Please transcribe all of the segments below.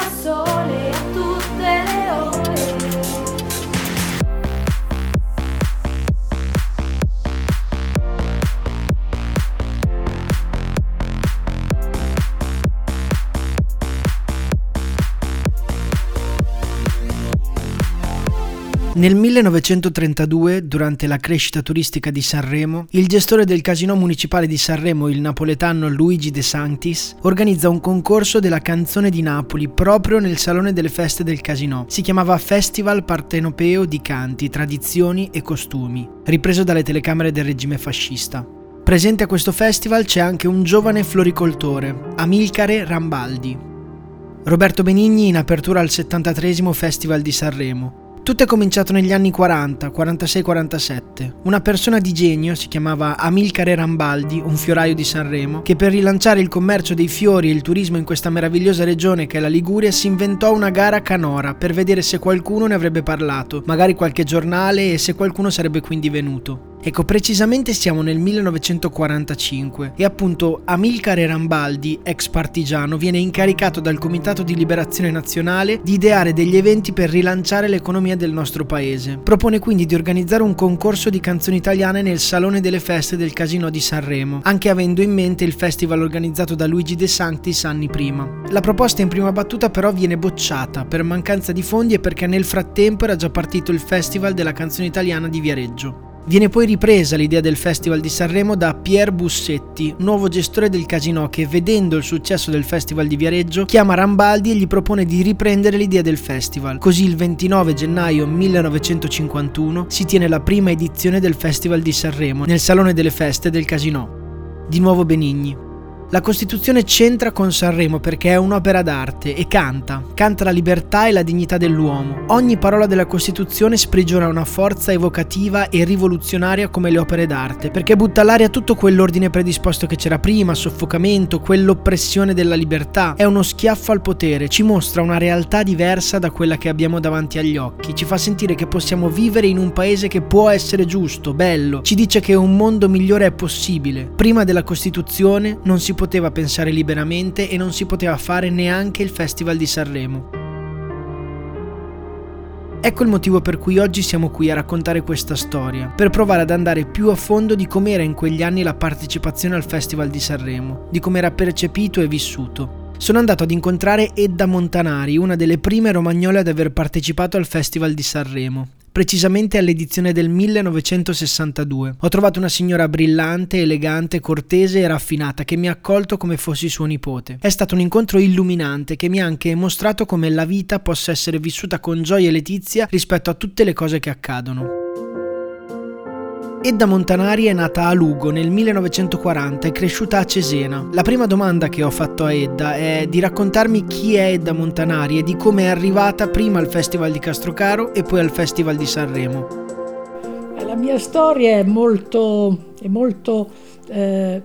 corazón. Nel 1932, durante la crescita turistica di Sanremo, il gestore del casino municipale di Sanremo, il napoletano Luigi De Sanctis, organizza un concorso della canzone di Napoli proprio nel salone delle feste del casino. Si chiamava Festival Partenopeo di Canti, Tradizioni e Costumi, ripreso dalle telecamere del regime fascista. Presente a questo festival c'è anche un giovane floricoltore, Amilcare Rambaldi. Roberto Benigni in apertura al 73 Festival di Sanremo. Tutto è cominciato negli anni 40, 46-47. Una persona di genio, si chiamava Amilcare Rambaldi, un fioraio di Sanremo, che per rilanciare il commercio dei fiori e il turismo in questa meravigliosa regione che è la Liguria si inventò una gara canora per vedere se qualcuno ne avrebbe parlato, magari qualche giornale e se qualcuno sarebbe quindi venuto. Ecco, precisamente siamo nel 1945 e appunto Amilcare Rambaldi, ex partigiano, viene incaricato dal Comitato di Liberazione Nazionale di ideare degli eventi per rilanciare l'economia del nostro paese. Propone quindi di organizzare un concorso di canzoni italiane nel Salone delle Feste del Casino di Sanremo, anche avendo in mente il festival organizzato da Luigi De Sanctis anni prima. La proposta in prima battuta però viene bocciata per mancanza di fondi e perché nel frattempo era già partito il Festival della canzone italiana di Viareggio. Viene poi ripresa l'idea del Festival di Sanremo da Pier Bussetti, nuovo gestore del casino che, vedendo il successo del Festival di Viareggio, chiama Rambaldi e gli propone di riprendere l'idea del festival. Così il 29 gennaio 1951 si tiene la prima edizione del Festival di Sanremo nel Salone delle Feste del Casino. Di nuovo Benigni. La Costituzione c'entra con Sanremo perché è un'opera d'arte e canta, canta la libertà e la dignità dell'uomo. Ogni parola della Costituzione sprigiona una forza evocativa e rivoluzionaria come le opere d'arte, perché butta all'aria tutto quell'ordine predisposto che c'era prima, soffocamento, quell'oppressione della libertà. È uno schiaffo al potere, ci mostra una realtà diversa da quella che abbiamo davanti agli occhi, ci fa sentire che possiamo vivere in un paese che può essere giusto, bello, ci dice che un mondo migliore è possibile. Prima della Costituzione non si poteva pensare liberamente e non si poteva fare neanche il Festival di Sanremo. Ecco il motivo per cui oggi siamo qui a raccontare questa storia, per provare ad andare più a fondo di com'era in quegli anni la partecipazione al Festival di Sanremo, di come era percepito e vissuto. Sono andato ad incontrare Edda Montanari, una delle prime romagnole ad aver partecipato al Festival di Sanremo, precisamente all'edizione del 1962. Ho trovato una signora brillante, elegante, cortese e raffinata che mi ha accolto come fossi suo nipote. È stato un incontro illuminante che mi ha anche mostrato come la vita possa essere vissuta con gioia e letizia rispetto a tutte le cose che accadono. Edda Montanari è nata a Lugo nel 1940 e cresciuta a Cesena. La prima domanda che ho fatto a Edda è di raccontarmi chi è Edda Montanari e di come è arrivata prima al Festival di Castrocaro e poi al Festival di Sanremo. La mia storia è molto, è molto, eh,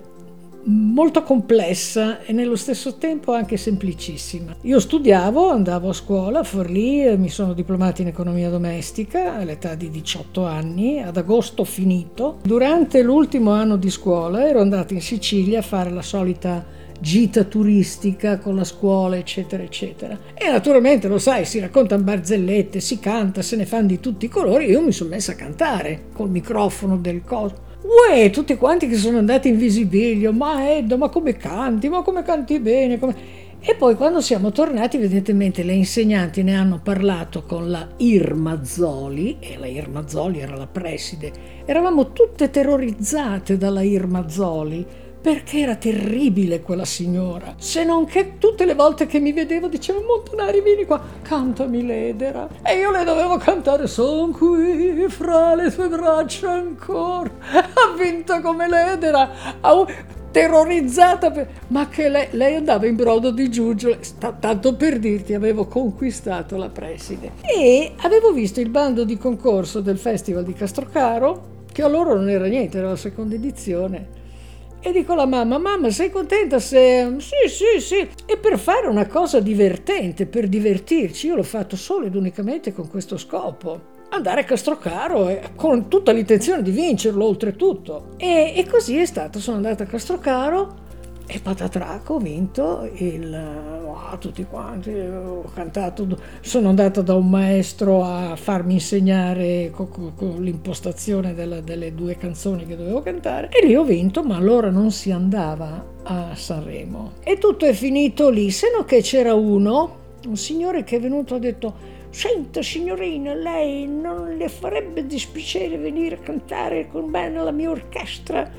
molto complessa e nello stesso tempo anche semplicissima. Io studiavo, andavo a scuola a Forlì, e mi sono diplomata in economia domestica all'età di 18 anni, ad agosto finito. Durante l'ultimo anno di scuola ero andata in Sicilia a fare la solita gita turistica con la scuola, eccetera, eccetera. E naturalmente, lo sai, si raccontano barzellette, si canta, se ne fanno di tutti i colori. Io mi sono messa a cantare col microfono del coso. Uè, tutti quanti che sono andati in visibilio, ma Edda, ma come canti, ma come canti bene, come... E poi quando siamo tornati, evidentemente le insegnanti ne hanno parlato con la Irma Zoli, e la Irma Zoli era la preside. Eravamo tutte terrorizzate dalla Irma Zoli, perché era terribile quella signora. Se non che tutte le volte che mi vedevo diceva Montanari vieni qua, cantami l'edera. E io le dovevo cantare son qui fra le tue braccia ancora. Ha vinto come l'edera. Terrorizzata, per... ma che lei, lei, andava in brodo di giuggiole, tanto per dirti avevo conquistato la preside. E avevo visto il bando di concorso del Festival di Castrocaro, che a loro non era niente, era la seconda edizione. E dico alla mamma, mamma sei contenta se... Sì, sì, sì. E per fare una cosa divertente, per divertirci, io l'ho fatto solo ed unicamente con questo scopo andare a Castrocaro eh, con tutta l'intenzione di vincerlo oltretutto. E, e così è stato, sono andata a Castrocaro e patatrac ho vinto il, oh, tutti quanti, ho cantato, sono andata da un maestro a farmi insegnare con, con l'impostazione della, delle due canzoni che dovevo cantare e lì ho vinto, ma allora non si andava a Sanremo. E tutto è finito lì, se no che c'era uno, un signore che è venuto e ha detto Senta signorina, lei non le farebbe dispiacere venire a cantare con me nella mia orchestra?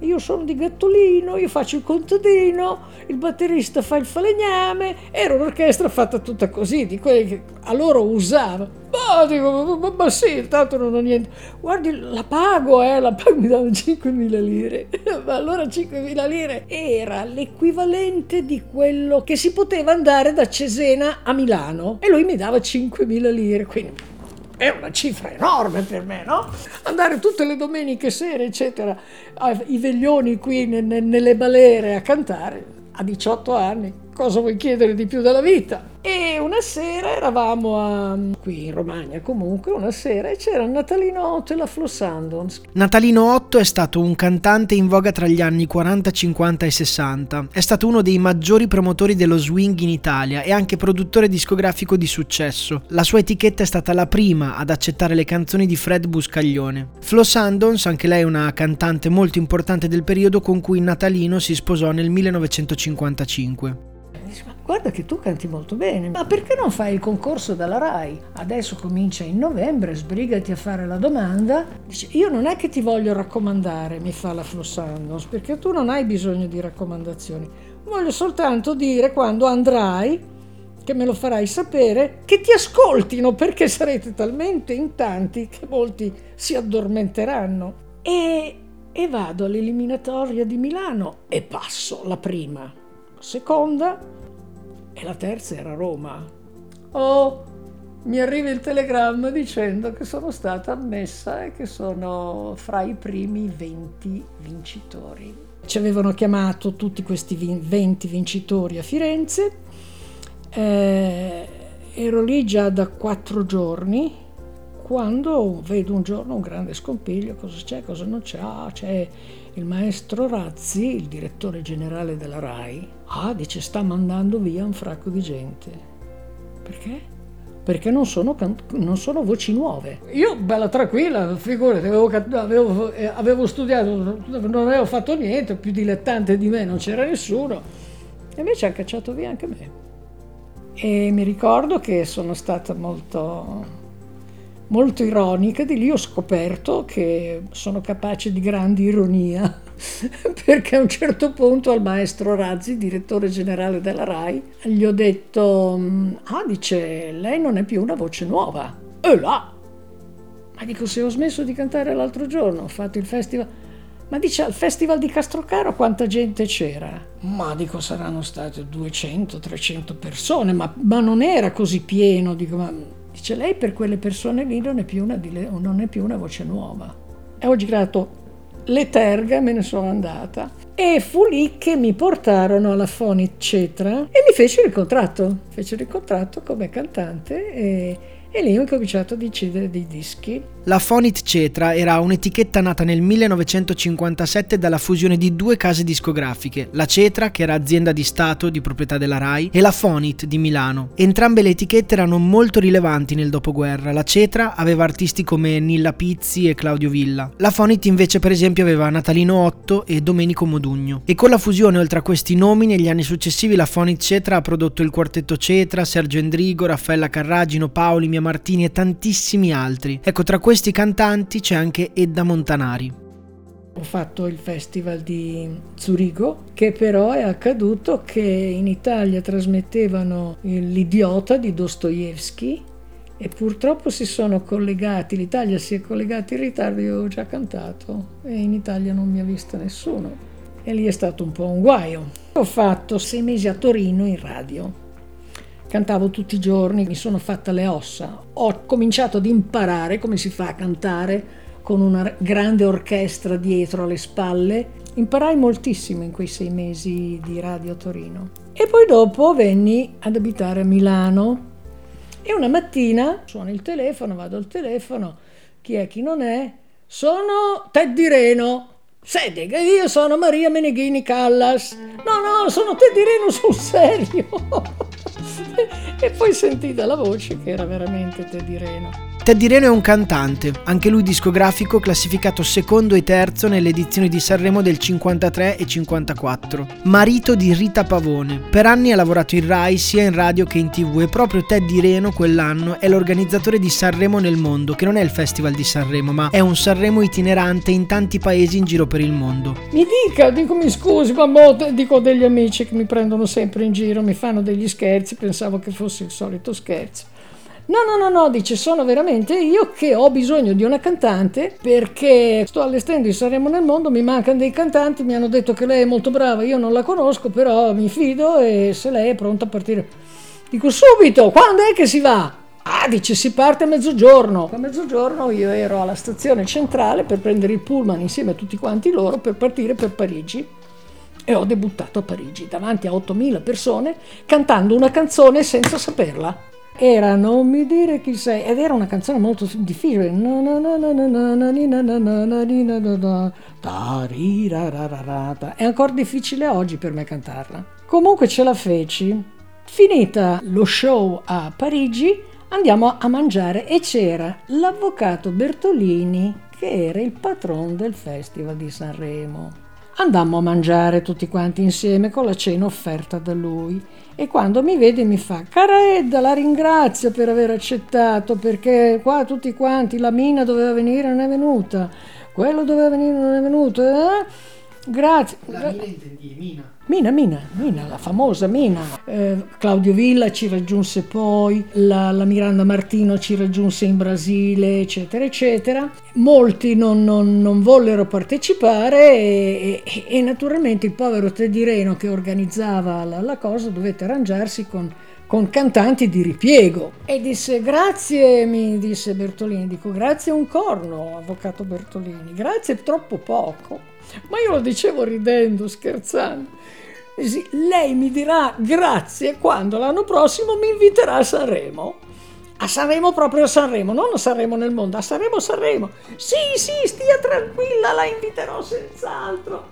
Io sono di Gattolino, io faccio il contadino, il batterista fa il falegname, era un'orchestra fatta tutta così, di quelle che a loro usava. Ma dico, ma, ma sì, tanto non ho niente. Guardi, la pago, eh, la pago, mi davano 5.000 lire. ma allora 5.000 lire era l'equivalente di quello che si poteva andare da Cesena a Milano. E lui mi dava 5.000 lire, quindi è una cifra enorme per me, no? Andare tutte le domeniche sere, eccetera, ai veglioni qui nelle balere a cantare a 18 anni. Cosa vuoi chiedere di più dalla vita? E una sera eravamo a, qui in Romagna comunque, una sera e c'era Natalino Otto e la Flo Sandons. Natalino Otto è stato un cantante in voga tra gli anni 40, 50 e 60. È stato uno dei maggiori promotori dello swing in Italia e anche produttore discografico di successo. La sua etichetta è stata la prima ad accettare le canzoni di Fred Buscaglione. Flo Sandons, anche lei una cantante molto importante del periodo con cui Natalino si sposò nel 1955 guarda che tu canti molto bene, ma perché non fai il concorso dalla RAI? Adesso comincia in novembre, sbrigati a fare la domanda. Dice, io non è che ti voglio raccomandare, mi fa la Flossandos, perché tu non hai bisogno di raccomandazioni. Voglio soltanto dire quando andrai, che me lo farai sapere, che ti ascoltino, perché sarete talmente in tanti che molti si addormenteranno. E, e vado all'eliminatoria di Milano e passo la prima. Seconda, e la terza era Roma. Oh, mi arriva il telegramma dicendo che sono stata ammessa e che sono fra i primi 20 vincitori. Ci avevano chiamato tutti questi 20 vincitori a Firenze. Eh, ero lì già da quattro giorni quando vedo un giorno un grande scompiglio, cosa c'è, cosa non c'è, ah, c'è il maestro Razzi, il direttore generale della RAI, ah, dice sta mandando via un fracco di gente. Perché? Perché non sono, non sono voci nuove. Io, bella tranquilla, figurati, avevo, avevo, eh, avevo studiato, non avevo fatto niente, più dilettante di me non c'era nessuno. E invece ha cacciato via anche me. E mi ricordo che sono stata molto molto ironica, di lì ho scoperto che sono capace di grande ironia, perché a un certo punto al maestro Razzi, direttore generale della RAI, gli ho detto, ah dice, lei non è più una voce nuova. E là! Ma dico, se ho smesso di cantare l'altro giorno, ho fatto il festival... Ma dice, al festival di Castrocaro quanta gente c'era? Ma dico, saranno state 200-300 persone, ma, ma non era così pieno, dico, ma Dice lei per quelle persone lì non è più una, è più una voce nuova. E ho girato le terghe e me ne sono andata. E fu lì che mi portarono alla Fonit Cetra e mi fecero il contratto. Fecero il contratto come cantante e e lì ho cominciato a decidere dei dischi. La Fonit Cetra era un'etichetta nata nel 1957 dalla fusione di due case discografiche, la Cetra, che era azienda di Stato di proprietà della RAI, e la Fonit di Milano. Entrambe le etichette erano molto rilevanti nel dopoguerra. La Cetra aveva artisti come Nilla Pizzi e Claudio Villa. La Fonit invece per esempio aveva Natalino Otto e Domenico Modugno. E con la fusione oltre a questi nomi negli anni successivi la Fonit Cetra ha prodotto il quartetto Cetra, Sergio Endrigo, Raffaella Carragino, Paoli, Mia Martini e tantissimi altri. Ecco, tra questi cantanti c'è anche Edda Montanari. Ho fatto il festival di Zurigo, che però è accaduto che in Italia trasmettevano L'idiota di Dostoevsky e purtroppo si sono collegati, l'Italia si è collegata in ritardo, io ho già cantato e in Italia non mi ha visto nessuno. e lì è stato un po' un guaio. Ho fatto sei mesi a Torino in radio. Cantavo tutti i giorni, mi sono fatta le ossa. Ho cominciato ad imparare come si fa a cantare con una grande orchestra dietro alle spalle. Imparai moltissimo in quei sei mesi di radio Torino. E poi dopo venni ad abitare a Milano e una mattina suono il telefono, vado al telefono, chi è chi non è? Sono Teddy Reno. Che io sono Maria Meneghini Callas. No, no, sono Teddy Reno sul serio. e poi sentì dalla voce che era veramente Teddy Reno. Teddy Reno è un cantante, anche lui discografico classificato secondo e terzo nelle edizioni di Sanremo del 53 e 54. Marito di Rita Pavone. Per anni ha lavorato in Rai sia in radio che in tv e proprio Teddy Reno quell'anno è l'organizzatore di Sanremo nel mondo, che non è il Festival di Sanremo, ma è un Sanremo itinerante in tanti paesi in giro per il mondo. Mi dica, dico mi scusi, ma mo, dico degli amici che mi prendono sempre in giro, mi fanno degli scherzi, pensavo che fosse il solito scherzo. No, no, no, no, dice, sono veramente io che ho bisogno di una cantante perché sto allestendo il Saremo nel mondo, mi mancano dei cantanti, mi hanno detto che lei è molto brava, io non la conosco, però mi fido e se lei è pronta a partire. Dico subito, quando è che si va? Ah, dice, si parte a mezzogiorno. A mezzogiorno io ero alla stazione centrale per prendere il pullman insieme a tutti quanti loro per partire per Parigi e ho debuttato a Parigi davanti a 8.000 persone cantando una canzone senza saperla era Non mi dire chi sei ed era una canzone molto difficile. È ancora difficile oggi per me cantarla. Comunque ce la feci. Finita lo show a Parigi, andiamo a mangiare e c'era l'avvocato Bertolini che era il patron del Festival di Sanremo. Andammo a mangiare tutti quanti insieme con la cena offerta da lui e quando mi vede mi fa cara Edda la ringrazio per aver accettato perché qua tutti quanti la Mina doveva venire non è venuta quello doveva venire non è venuto eh? Grazie. La Mina intendi, Mina. Mina, Mina, Mina, la famosa Mina. Eh, Claudio Villa ci raggiunse poi, la, la, Miranda Martino ci raggiunse in Brasile, eccetera, eccetera. Molti non, non, non vollero partecipare e, e, e, naturalmente il povero Teddy Reno che organizzava la, la cosa dovette arrangiarsi con con cantanti di ripiego. E disse grazie, mi disse Bertolini, dico grazie un corno, avvocato Bertolini, grazie troppo poco. Ma io lo dicevo ridendo, scherzando. Lei mi dirà grazie quando l'anno prossimo mi inviterà a Sanremo. A Sanremo proprio a Sanremo, non a Sanremo nel mondo, a Sanremo Sanremo. Sì, sì, stia tranquilla, la inviterò senz'altro.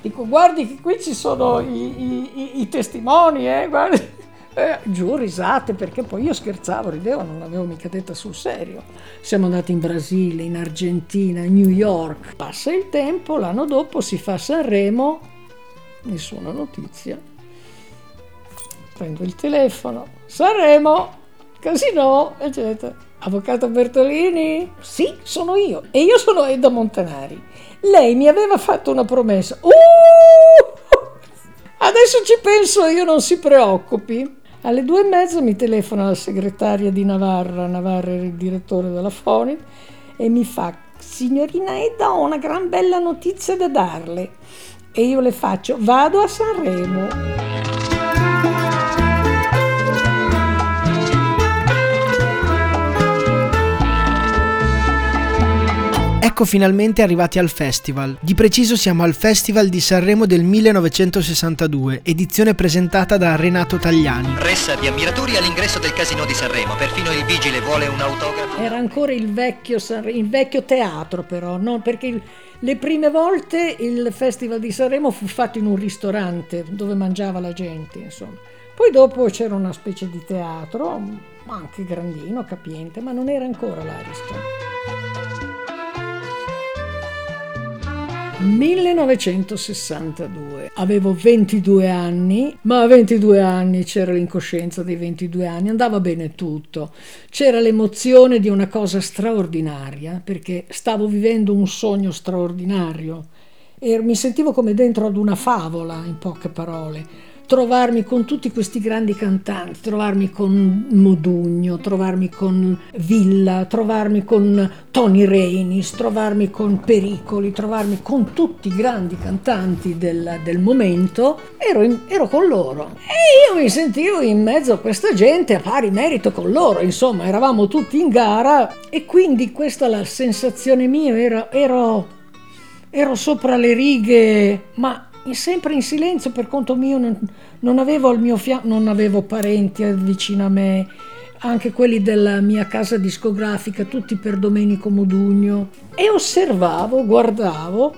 Dico, guardi che qui ci sono i, i, i, i testimoni, eh, guardi. Eh, giù risate perché poi io scherzavo, ridevo, non l'avevo mica detta sul serio. Siamo andati in Brasile, in Argentina, in New York. Passa il tempo, l'anno dopo si fa Sanremo, nessuna notizia. Prendo il telefono, Sanremo, Casino, eccetera. Avvocato Bertolini? Sì, sono io. E io sono Edda Montanari. Lei mi aveva fatto una promessa. Uh! Adesso ci penso io, non si preoccupi. Alle due e mezza mi telefona la segretaria di Navarra, Navarra era il direttore della Foni, e mi fa, signorina Edda, ho una gran bella notizia da darle. E io le faccio, vado a Sanremo. Ecco finalmente arrivati al festival. Di preciso siamo al Festival di Sanremo del 1962, edizione presentata da Renato Tagliani. Ressa di ammiratori all'ingresso del casino di Sanremo, perfino il vigile vuole un autografo. Era ancora il vecchio, il vecchio teatro però, no? perché il, le prime volte il Festival di Sanremo fu fatto in un ristorante dove mangiava la gente, insomma. Poi dopo c'era una specie di teatro, anche grandino, capiente, ma non era ancora l'Ariston. 1962. Avevo 22 anni, ma a 22 anni c'era l'incoscienza dei 22 anni, andava bene tutto. C'era l'emozione di una cosa straordinaria, perché stavo vivendo un sogno straordinario e mi sentivo come dentro ad una favola, in poche parole. Trovarmi con tutti questi grandi cantanti, trovarmi con Modugno, trovarmi con Villa, trovarmi con Tony Reynis, trovarmi con Pericoli, trovarmi con tutti i grandi cantanti del, del momento, ero, in, ero, con loro. E io mi sentivo in mezzo a questa gente a pari merito con loro, insomma, eravamo tutti in gara e quindi questa la sensazione mia, ero, ero, ero sopra le righe, ma sempre in silenzio per conto mio, non, non avevo al mio fianco, non avevo parenti vicino a me, anche quelli della mia casa discografica, tutti per Domenico Modugno, e osservavo, guardavo,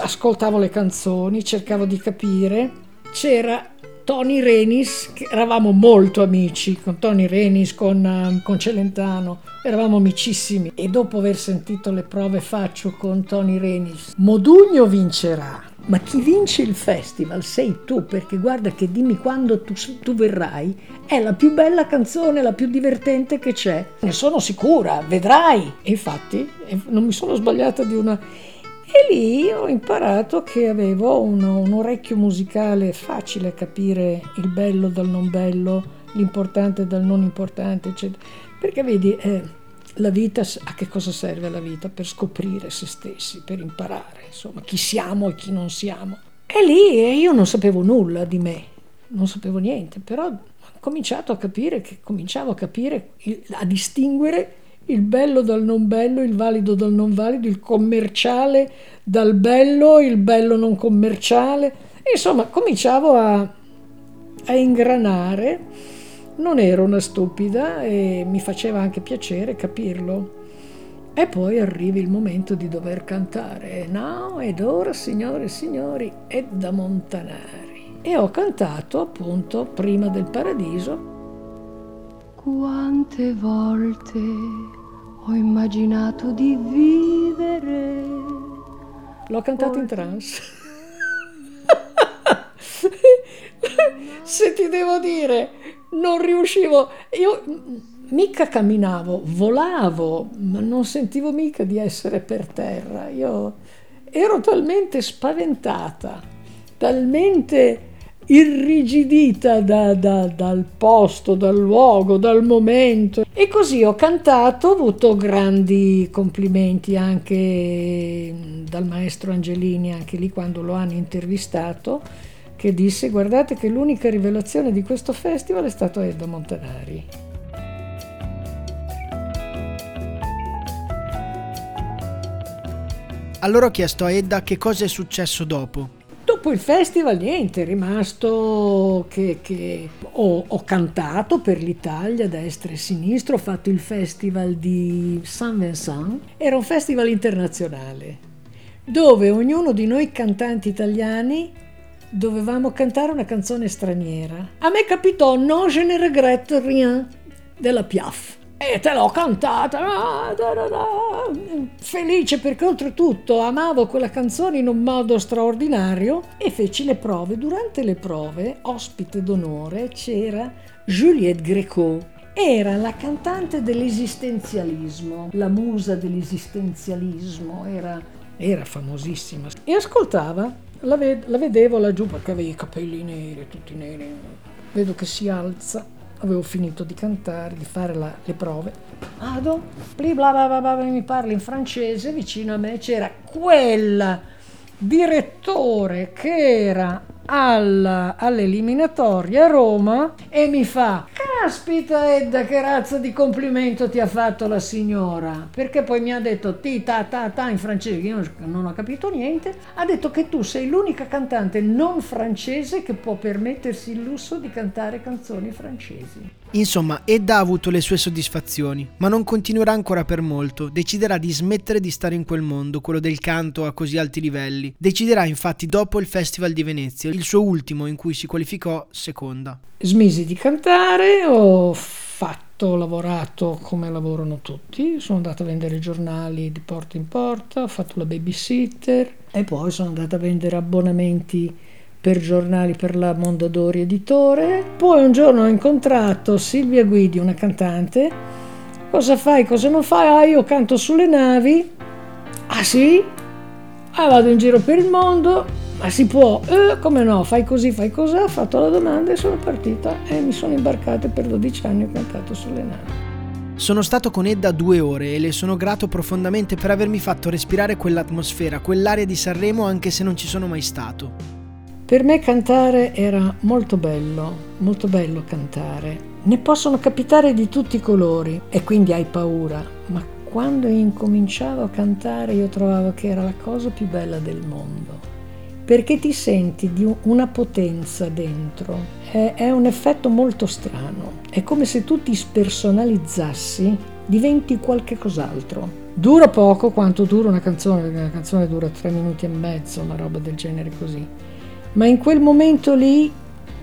ascoltavo le canzoni, cercavo di capire. C'era Tony Renis, eravamo molto amici con Tony Renis, con, uh, con, Celentano, eravamo amicissimi e dopo aver sentito le prove faccio con Tony Renis, Modugno vincerà. Ma chi vince il festival sei tu, perché guarda che dimmi quando tu, tu verrai, è la più bella canzone, la più divertente che c'è. Ne sono sicura, vedrai. E infatti non mi sono sbagliata di una e lì ho imparato che avevo un, un orecchio musicale facile a capire il bello dal non bello, l'importante dal non importante, eccetera. Perché vedi, eh, la vita, a che cosa serve la vita? Per scoprire se stessi, per imparare, insomma, chi siamo e chi non siamo. E lì io non sapevo nulla di me, non sapevo niente, però ho cominciato a capire, che, cominciavo a capire, a distinguere il bello dal non bello, il valido dal non valido, il commerciale dal bello, il bello non commerciale. Insomma, cominciavo a, a ingranare. Non ero una stupida e mi faceva anche piacere capirlo. E poi arriva il momento di dover cantare. Now ed ora, signore e signori, è da Montanari. E ho cantato appunto prima del paradiso quante volte ho immaginato di vivere. L'ho cantato in trance. Se ti devo dire, non riuscivo. Io mica camminavo, volavo, ma non sentivo mica di essere per terra. Io ero talmente spaventata, talmente irrigidita da, da, dal posto, dal luogo, dal momento. E così ho cantato, ho avuto grandi complimenti anche dal maestro Angelini, anche lì quando lo hanno intervistato, che disse guardate che l'unica rivelazione di questo festival è stato Edda Montanari. Allora ho chiesto a Edda che cosa è successo dopo Dopo il festival niente, è rimasto che, che ho, ho, cantato per l'Italia, destra e sinistra, ho fatto il festival di Saint Vincent, era un festival internazionale dove ognuno di noi cantanti italiani dovevamo cantare una canzone straniera. A me capitò Non je ne regrette rien della Piaf e te l'ho cantata, felice perché oltretutto amavo quella canzone in un modo straordinario e feci le prove. Durante le prove, ospite d'onore, c'era Juliette Greco. Era la cantante dell'esistenzialismo, la musa dell'esistenzialismo, era, era famosissima. E ascoltava, la, ved- la vedevo laggiù perché aveva i capelli neri, tutti neri. Vedo che si alza avevo finito di cantare, di fare la, le prove. Vado, bla bla bla mi parla in francese, vicino a me c'era quel direttore che era alla, all'eliminatoria a Roma e mi fa caspita Edda che razza di complimento ti ha fatto la signora perché poi mi ha detto ti ta ta ta in francese io non ho capito niente ha detto che tu sei l'unica cantante non francese che può permettersi il lusso di cantare canzoni francesi Insomma, Edda ha avuto le sue soddisfazioni, ma non continuerà ancora per molto. Deciderà di smettere di stare in quel mondo, quello del canto a così alti livelli. Deciderà infatti dopo il Festival di Venezia, il suo ultimo in cui si qualificò seconda. Smisi di cantare, ho fatto, ho lavorato come lavorano tutti, sono andata a vendere giornali di porta in porta, ho fatto la babysitter e poi sono andata a vendere abbonamenti per giornali per la Mondadori editore. Poi un giorno ho incontrato Silvia Guidi, una cantante. Cosa fai, cosa non fai? Ah, io canto sulle navi. Ah sì? Ah, vado in giro per il mondo. Ma si può? Eh, come no, fai così, fai così, ho fatto la domanda e sono partita e mi sono imbarcata per 12 anni ho cantato sulle navi. Sono stato con Edda due ore e le sono grato profondamente per avermi fatto respirare quell'atmosfera, quell'aria di Sanremo anche se non ci sono mai stato. Per me cantare era molto bello, molto bello cantare. Ne possono capitare di tutti i colori e quindi hai paura, ma quando incominciavo a cantare io trovavo che era la cosa più bella del mondo perché ti senti di una potenza dentro. È, è, un effetto molto strano. È come se tu ti spersonalizzassi, diventi qualche cos'altro. Dura poco quanto dura una canzone, una canzone dura tre minuti e mezzo, una roba del genere così. Ma in quel momento lì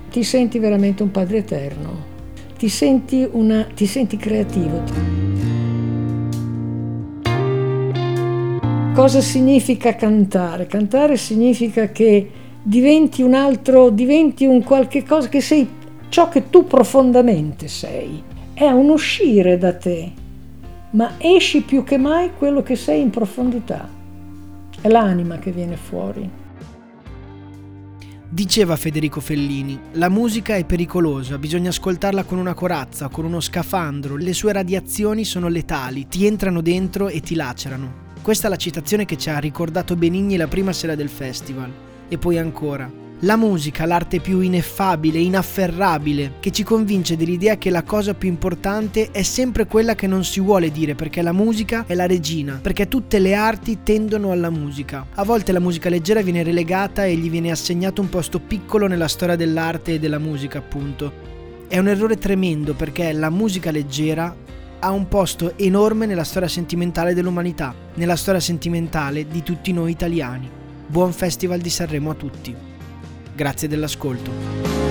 ti senti veramente un padre eterno, ti senti, una, ti senti creativo. Cosa significa cantare? Cantare significa che diventi un altro, diventi un qualche cosa che sei ciò che tu profondamente sei. È un uscire da te, ma esci più che mai quello che sei in profondità. È l'anima che viene fuori. Diceva Federico Fellini, la musica è pericolosa, bisogna ascoltarla con una corazza, con uno scafandro, le sue radiazioni sono letali, ti entrano dentro e ti lacerano. Questa è la citazione che ci ha ricordato Benigni la prima sera del festival. E poi ancora. La musica, l'arte più ineffabile, inafferrabile, che ci convince dell'idea che la cosa più importante è sempre quella che non si vuole dire, perché la musica è la regina, perché tutte le arti tendono alla musica. A volte la musica leggera viene relegata e gli viene assegnato un posto piccolo nella storia dell'arte e della musica, appunto. È un errore tremendo perché la musica leggera ha un posto enorme nella storia sentimentale dell'umanità, nella storia sentimentale di tutti noi italiani. Buon Festival di Sanremo a tutti. Grazie dell'ascolto.